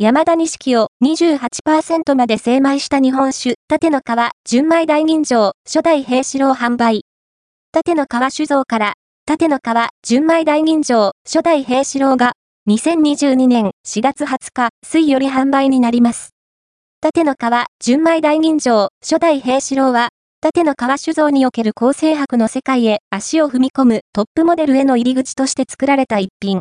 山田錦を28%まで精米した日本酒、縦の川、純米大吟醸、初代平四郎販売。縦の川酒造から、縦の川、純米大吟醸、初代平四郎が、2022年4月20日、水より販売になります。縦の川、純米大吟醸、初代平四郎は、縦の川酒造における構成博の世界へ足を踏み込むトップモデルへの入り口として作られた一品。